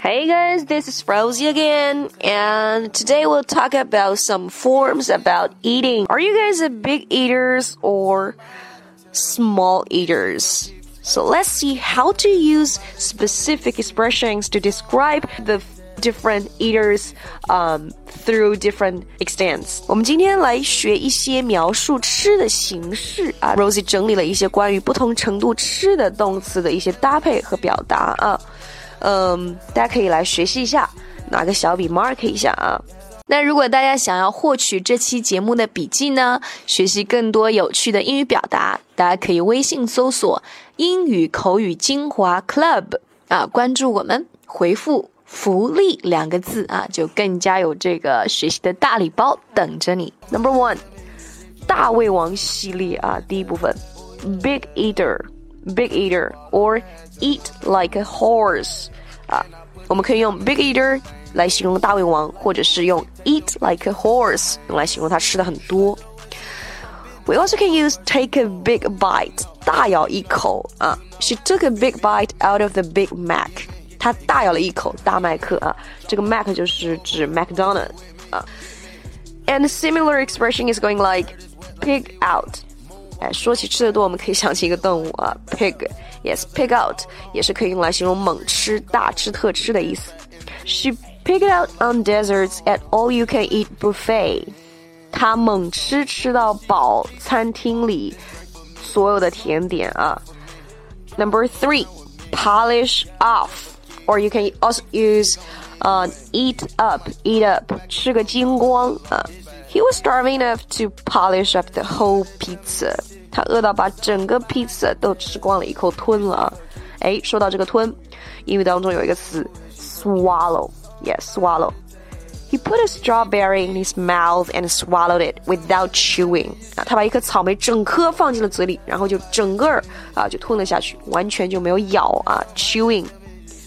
Hey guys, this is Rosie again, and today we'll talk about some forms about eating. Are you guys a big eaters or small eaters? So let's see how to use specific expressions to describe the different eaters um, through different extents。我们今天来学一些描述吃的形式啊。Rosie 整理了一些关于不同程度吃的动词的一些搭配和表达啊。嗯，大家可以来学习一下，拿个小笔 mark 一下啊。那如果大家想要获取这期节目的笔记呢，学习更多有趣的英语表达，大家可以微信搜索“英语口语精华 Club” 啊，关注我们，回复。福利两个字啊，就更加有这个学习的大礼包等着你。Number one，大胃王系列啊，第一部分，Big Eater，Big Eater or Eat like a horse 啊，我们可以用 Big Eater 来形容大胃王，或者是用 Eat like a horse 用来形容他吃的很多。We also can use take a big bite，大咬一口啊。She took a big bite out of the Big Mac。 他大咬了一口大麦克啊，这个 Mac 就是指 McDonald 啊。And similar expression is going like pig out。哎，说起吃的多，我们可以想起一个动物啊，pig，yes，pig out 也是可以用来形容猛吃、大吃特吃的意思。She pig out on desserts at all-you-can-eat buffet。她猛吃吃到饱，餐厅里所有的甜点啊。Number three, polish off。 or you can also use uh, eat up, eat up, 吃个精光啊。He was starving enough to polish up the whole pizza. 他饿到把整个 pizza 都吃光了，一口吞了啊。哎，说到这个吞，英语当中有一个词 swallow，yes swallow。He put a strawberry in his mouth and swallowed it without chewing. 啊，他把一颗草莓整颗放进了嘴里，然后就整个啊就吞了下去，完全就没有咬啊 chewing。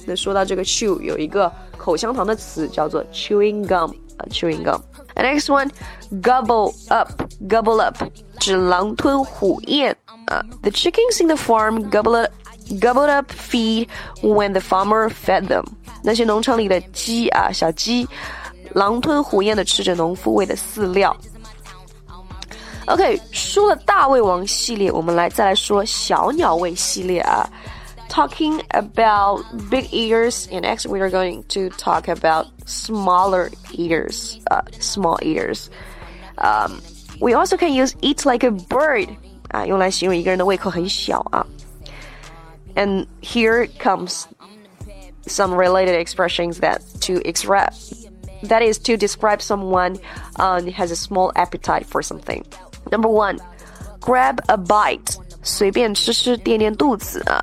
那说到这个 chew，有一个口香糖的词叫做 chewing gum 啊，chewing gum。The next one, gobble up, gobble up，指狼吞虎咽啊。The chickens in the farm gobble up, gobbled up feed when the farmer fed them。那些农场里的鸡啊，小鸡，狼吞虎咽的吃着农夫喂的饲料。OK，说了大胃王系列，我们来再来说小鸟胃系列啊。 talking about big eaters, and next we are going to talk about smaller eaters, uh, small eaters. Um, we also can use eat like a bird, uh, And here comes some related expressions that to express that is to describe someone uh, has a small appetite for something. Number one, grab a bite，随便吃吃垫垫肚子啊。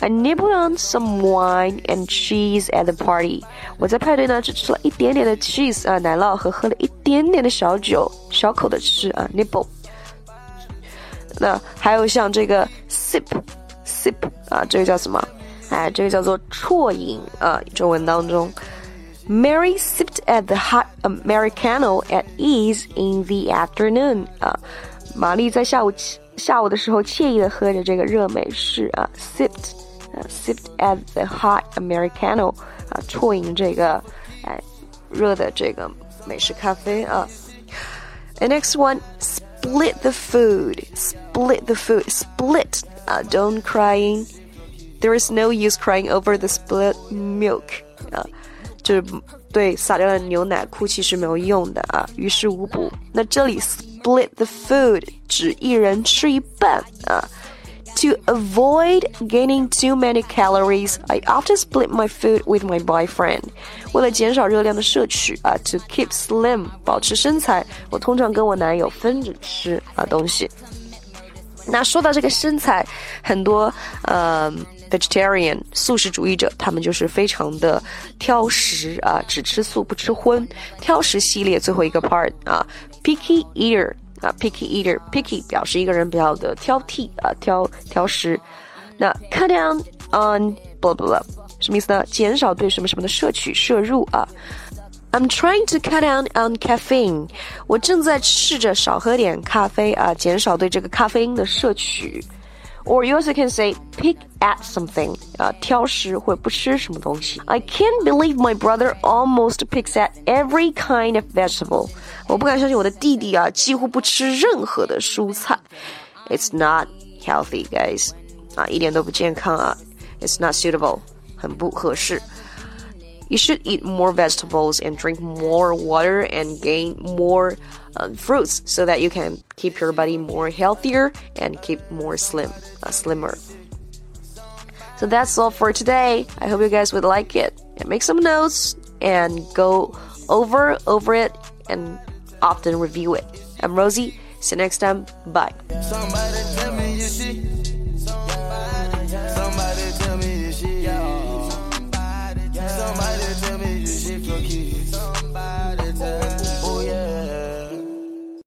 I nibbled on some wine and cheese at the party. 我在派对呢，只吃了一点点的 cheese 啊奶酪和喝了一点点的小酒，小口的吃啊 nibble。那还有像这个 sip sip 啊，这个叫什么？哎，这个叫做啜饮啊，中文当中。Mary sipped at the hot Americano at ease in the afternoon 啊，玛丽在下午下午的时候惬意的喝着这个热美式啊，sipped。 uh, sipped at the hot americano 啊，啜饮这个哎热的这个美式咖啡啊。The next one, split the food. Split the food. Split. Uh, don't crying. There is no use crying over the split milk. 啊，就是对洒掉的牛奶哭泣是没有用的啊，于事无补。那这里 split the food 指一人吃一半啊。 to avoid gaining too many calories, I often split my food with my boyfriend. 为了减少热量的摄取啊，to keep slim 保持身材，我通常跟我男友分着吃啊东西。那说到这个身材，很多呃 vegetarian 素食主义者，他们就是非常的挑食啊，只吃素不吃荤。挑食系列最后一个 part 啊，picky eater 啊，picky eater，picky 表示一个人比较的挑剔啊，挑挑食。那 cut down on blah blah blah 什么意思呢？减少对什么什么的摄取摄入啊。I'm trying to cut down on caffeine。我正在试着少喝点咖啡啊，减少对这个咖啡因的摄取。Or you also can say pick at something 啊，挑食或不吃什么东西。I can't believe my brother almost picks at every kind of vegetable。我不敢相信我的弟弟啊，几乎不吃任何的蔬菜。It's not healthy, guys。啊，一点都不健康啊。It's not suitable，很不合适。 You should eat more vegetables and drink more water and gain more uh, fruits so that you can keep your body more healthier and keep more slim, uh, slimmer. So that's all for today. I hope you guys would like it. And make some notes and go over over it and often review it. I'm Rosie. See you next time. Bye.